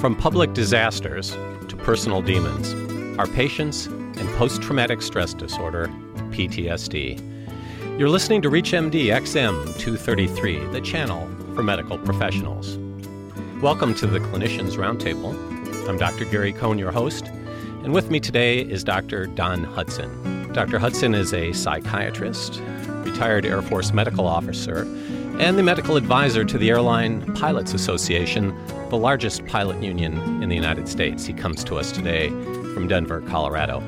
From public disasters to personal demons, our patients and post traumatic stress disorder, PTSD. You're listening to ReachMD XM 233, the channel for medical professionals. Welcome to the Clinicians Roundtable. I'm Dr. Gary Cohn, your host, and with me today is Dr. Don Hudson. Dr. Hudson is a psychiatrist, retired Air Force medical officer, and the medical advisor to the Airline Pilots Association, the largest pilot union in the United States. He comes to us today from Denver, Colorado.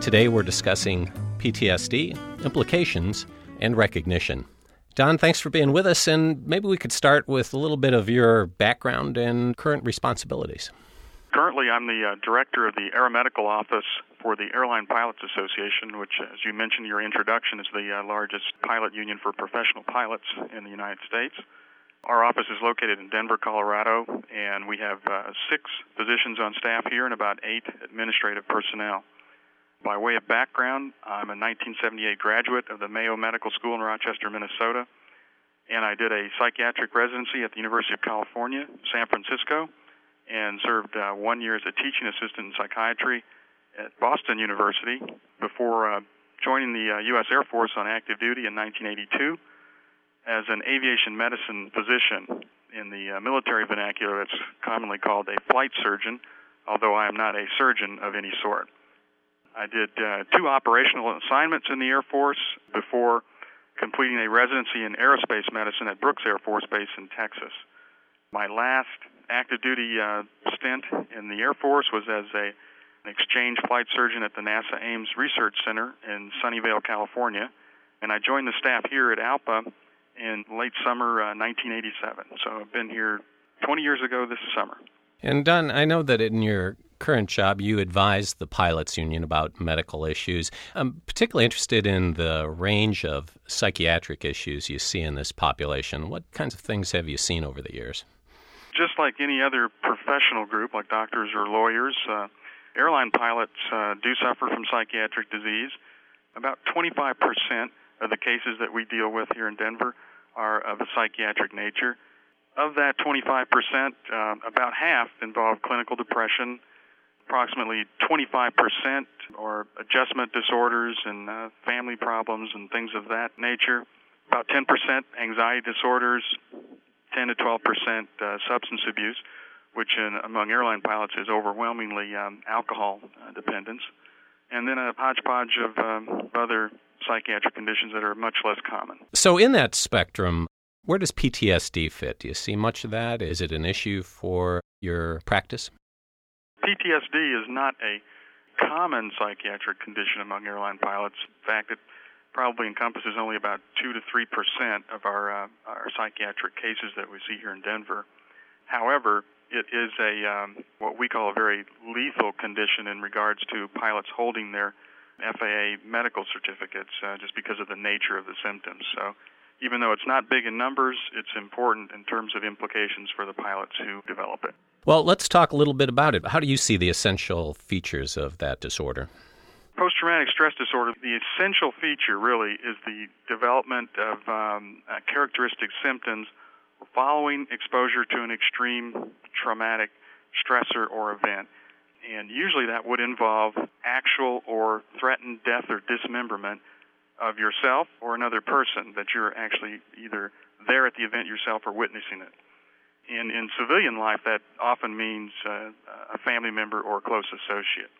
Today we're discussing PTSD, implications, and recognition. Don, thanks for being with us, and maybe we could start with a little bit of your background and current responsibilities. Currently, I'm the uh, director of the Aeromedical Office for the Airline Pilots Association, which, as you mentioned in your introduction, is the uh, largest pilot union for professional pilots in the United States. Our office is located in Denver, Colorado, and we have uh, six physicians on staff here and about eight administrative personnel. By way of background, I'm a 1978 graduate of the Mayo Medical School in Rochester, Minnesota, and I did a psychiatric residency at the University of California, San Francisco, and served uh, one year as a teaching assistant in psychiatry at Boston University before uh, joining the uh, U.S. Air Force on active duty in 1982 as an aviation medicine physician. In the uh, military vernacular, it's commonly called a flight surgeon, although I am not a surgeon of any sort. I did uh, two operational assignments in the Air Force before completing a residency in aerospace medicine at Brooks Air Force Base in Texas. My last active duty uh, stint in the Air Force was as a, an exchange flight surgeon at the NASA Ames Research Center in Sunnyvale, California, and I joined the staff here at ALPA in late summer uh, 1987. So I've been here 20 years ago this summer. And Don, I know that in your current job, you advise the pilots union about medical issues. I'm particularly interested in the range of psychiatric issues you see in this population. What kinds of things have you seen over the years? Just like any other professional group, like doctors or lawyers, uh, airline pilots uh, do suffer from psychiatric disease. About 25% of the cases that we deal with here in Denver are of a psychiatric nature. Of that 25%, uh, about half involve clinical depression. Approximately 25% are adjustment disorders and uh, family problems and things of that nature. About 10% anxiety disorders, 10 to 12% uh, substance abuse, which in, among airline pilots is overwhelmingly um, alcohol uh, dependence. And then a hodgepodge of um, other psychiatric conditions that are much less common. So, in that spectrum, where does PTSD fit? Do you see much of that? Is it an issue for your practice? PTSD is not a common psychiatric condition among airline pilots. In fact, it probably encompasses only about 2 to 3 percent of our, uh, our psychiatric cases that we see here in Denver. However, it is a um, what we call a very lethal condition in regards to pilots holding their FAA medical certificates uh, just because of the nature of the symptoms. So, even though it's not big in numbers, it's important in terms of implications for the pilots who develop it. Well, let's talk a little bit about it. How do you see the essential features of that disorder? Post traumatic stress disorder, the essential feature really is the development of um, uh, characteristic symptoms following exposure to an extreme traumatic stressor or event and usually that would involve actual or threatened death or dismemberment of yourself or another person that you're actually either there at the event yourself or witnessing it. In, in civilian life, that often means uh, a family member or a close associate.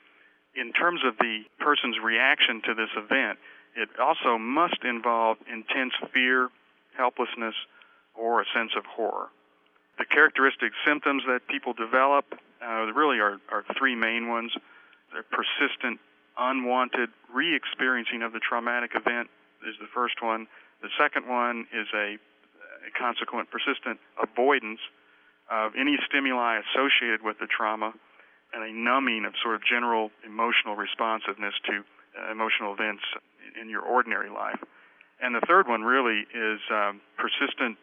In terms of the person's reaction to this event, it also must involve intense fear, helplessness, or a sense of horror. The characteristic symptoms that people develop uh, really are, are three main ones. The persistent, unwanted re experiencing of the traumatic event is the first one. The second one is a, a consequent, persistent avoidance of any stimuli associated with the trauma and a numbing of sort of general emotional responsiveness to uh, emotional events in your ordinary life. And the third one really is um, persistent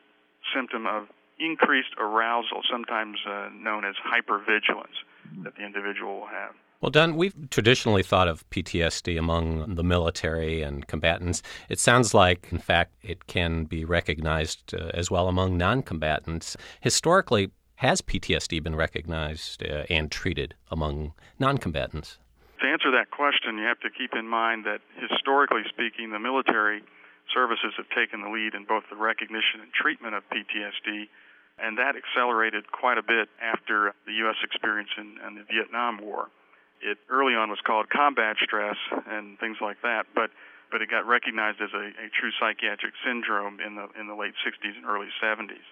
symptom of increased arousal, sometimes uh, known as hypervigilance, that the individual will have. Well, Don, we've traditionally thought of PTSD among the military and combatants. It sounds like, in fact, it can be recognized uh, as well among non combatants. Historically, has PTSD been recognized uh, and treated among non combatants? To answer that question, you have to keep in mind that historically speaking, the military services have taken the lead in both the recognition and treatment of PTSD, and that accelerated quite a bit after the U.S. experience in, in the Vietnam War. It early on was called combat stress and things like that, but but it got recognized as a, a true psychiatric syndrome in the in the late 60s and early 70s.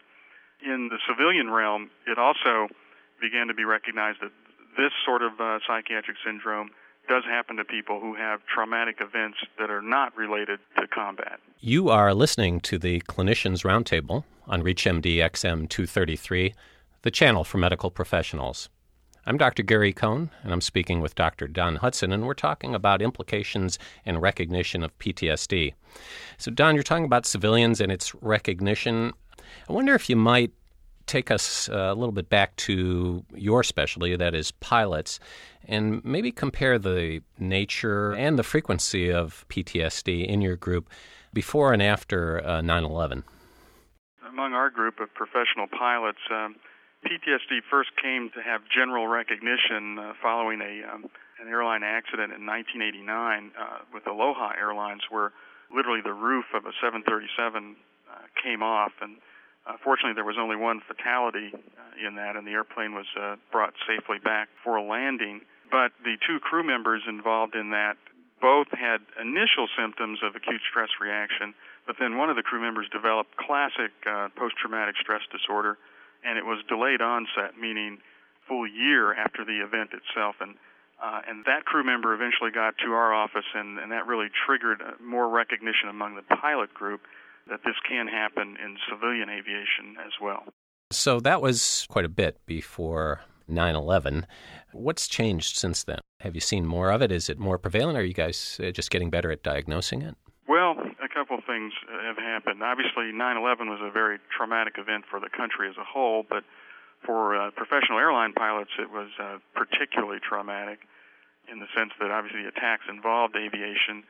In the civilian realm, it also began to be recognized that this sort of uh, psychiatric syndrome does happen to people who have traumatic events that are not related to combat. You are listening to the Clinicians Roundtable on ReachMD XM 233, the channel for medical professionals. I'm Dr. Gary Cohn, and I'm speaking with Dr. Don Hudson, and we're talking about implications and recognition of PTSD. So, Don, you're talking about civilians and its recognition. I wonder if you might take us uh, a little bit back to your specialty, that is pilots, and maybe compare the nature and the frequency of PTSD in your group before and after uh, 9 11. Among our group of professional pilots, um, PTSD first came to have general recognition uh, following a um, an airline accident in 1989 uh, with Aloha Airlines, where literally the roof of a 737 uh, came off, and uh, fortunately there was only one fatality uh, in that, and the airplane was uh, brought safely back for a landing. But the two crew members involved in that both had initial symptoms of acute stress reaction, but then one of the crew members developed classic uh, post-traumatic stress disorder and it was delayed onset, meaning full year after the event itself. And uh, and that crew member eventually got to our office, and, and that really triggered more recognition among the pilot group that this can happen in civilian aviation as well. So that was quite a bit before 9 11. What's changed since then? Have you seen more of it? Is it more prevalent? Are you guys uh, just getting better at diagnosing it? Well, a couple of things have happened. Obviously, 9/11 was a very traumatic event for the country as a whole, but for uh, professional airline pilots, it was uh, particularly traumatic in the sense that obviously the attacks involved aviation,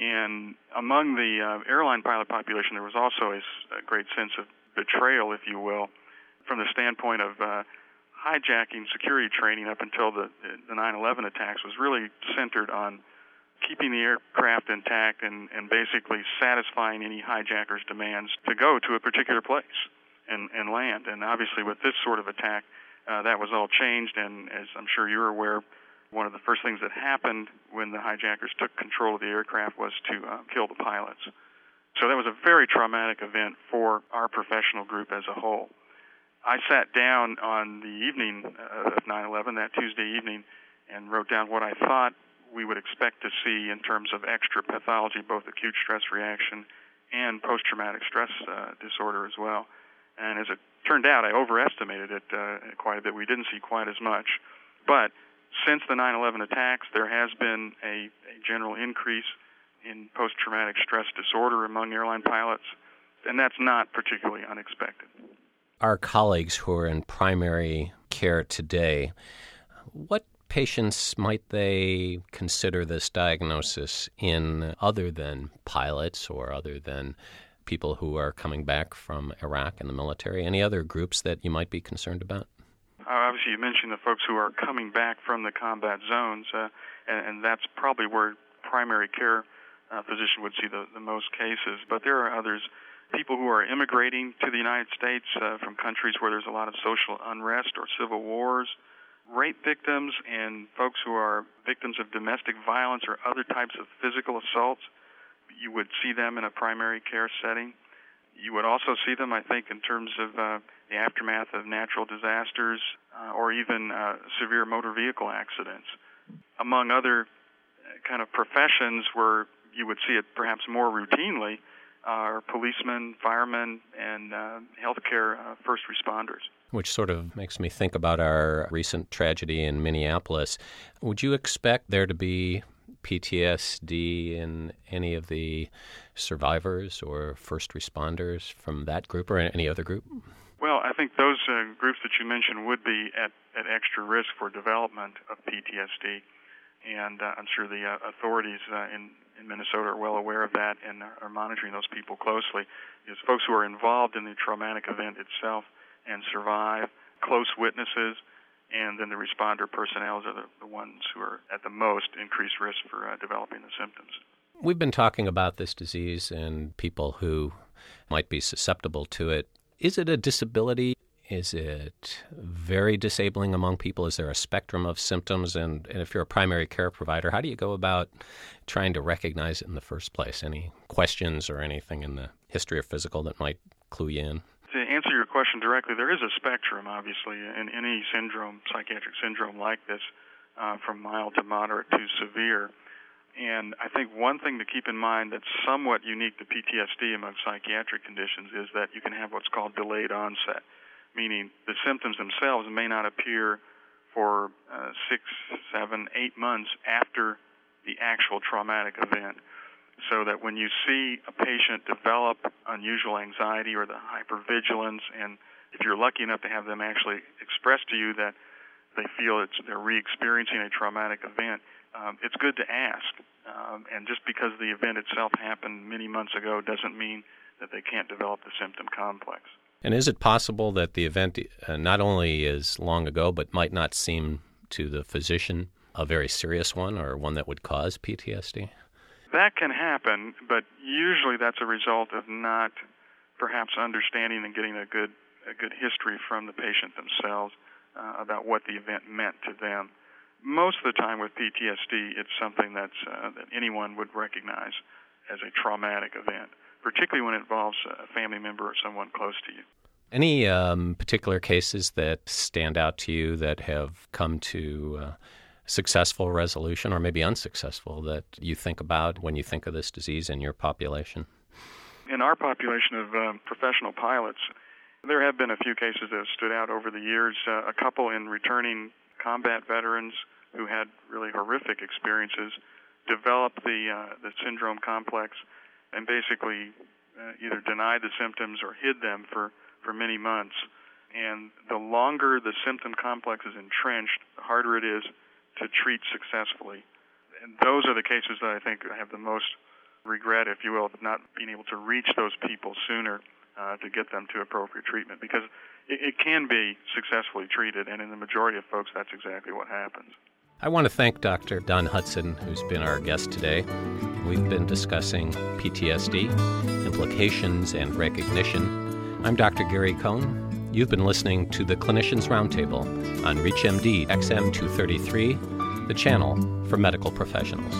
and among the uh, airline pilot population, there was also a, a, great sense of betrayal, if you will, from the standpoint of uh, hijacking security training up until the the 9/11 attacks was really centered on keeping the aircraft intact and, and basically satisfying any hijacker's demands to go to a particular place and, and land. And obviously, with this sort of attack, uh, that was all changed. And as I'm sure you're aware, one of the first things that happened when the hijackers took control of the aircraft was to uh, kill the pilots. So that was a very traumatic event for our professional group as a whole. I sat down on the evening uh, of 9 11, that Tuesday evening, and wrote down what I thought we would expect to see in terms of extra pathology, both acute stress reaction and post traumatic stress uh, disorder as well. And as it turned out, I overestimated it uh, quite a bit. We didn't see quite as much. But since the 9 11 attacks, there has been a, a general increase in post traumatic stress disorder among airline pilots, and that's not particularly unexpected. Our colleagues who are in primary care today, what patients might they consider this diagnosis in other than pilots or other than people who are coming back from Iraq and the military? Any other groups that you might be concerned about? Uh, obviously, you mentioned the folks who are coming back from the combat zones, uh, and, and, that's probably where primary care uh, physician would see the, the, most cases. But there are others, people who are immigrating to the United States uh, from countries where there's a lot of social unrest or civil wars rape victims and folks who are victims of domestic violence or other types of physical assaults, you would see them in a primary care setting. You would also see them, I think, in terms of uh, the aftermath of natural disasters uh, or even uh, severe motor vehicle accidents. Among other uh, kind of professions where you would see it perhaps more routinely are policemen, firemen, and uh, healthcare uh, first responders which sort of makes me think about our recent tragedy in Minneapolis. Would you expect there to be PTSD in any of the survivors or first responders from that group or any other group? Well, I think those uh, groups that you mentioned would be at, at extra risk for development of PTSD. And uh, I'm sure the uh, authorities uh, in, in Minnesota are well aware of that and are monitoring those people closely. Is folks who are involved in the traumatic event itself and survive close witnesses, and then the responder personnel are the, the ones who are at the most increased risk for uh, developing the symptoms. We've been talking about this disease and people who might be susceptible to it. Is it a disability? Is it very disabling among people? Is there a spectrum of symptoms? And, and, if you're a primary care provider, how do you go about trying to recognize it in the first place? Any questions or anything in the history or physical that might clue you in? Question directly, there is a spectrum, obviously, in any syndrome, psychiatric syndrome like this, uh, from mild to moderate to severe. And I think one thing to keep in mind that's somewhat unique to PTSD among psychiatric conditions is that you can have what's called delayed onset meaning the symptoms themselves may not appear for uh, six, seven, eight months after the actual traumatic event. So that when you see a patient develop unusual anxiety or the hypervigilance, and if you're lucky enough to have them actually express to you that they feel it's they're re-experiencing a traumatic event, um, it's good to ask. Um, and just because the event itself happened many months ago doesn't mean that they can't develop the symptom complex. And is it possible that the event uh, not only is long ago, but might not seem to the physician a very serious one or one that would cause PTSD? That can happen, but usually that's a result of not perhaps understanding and getting a good a good history from the patient themselves uh, about what the event meant to them. Most of the time with PTSD, it's something that's uh, that anyone would recognize as a traumatic event particularly when it involves a family member or someone close to you. Any um, particular cases that stand out to you that have come to uh, successful resolution or maybe unsuccessful that you think about when you think of this disease in your population? In our population of um, professional pilots, there have been a few cases that have stood out over the years. Uh, a couple in returning combat veterans who had really horrific experiences developed the uh, the syndrome complex and basically uh, either denied the symptoms or hid them for, for many months. And the longer the symptom complex is entrenched, the harder it is to treat successfully. And those are the cases that I think I have the most regret, if you will, of not being able to reach those people sooner uh, to get them to appropriate treatment because it, it can be successfully treated, and in the majority of folks, that's exactly what happens. I want to thank Dr. Don Hudson, who's been our guest today. We've been discussing PTSD, implications, and recognition. I'm Dr. Gary Cohn. You've been listening to the Clinicians Roundtable on ReachMD XM233, the channel for medical professionals.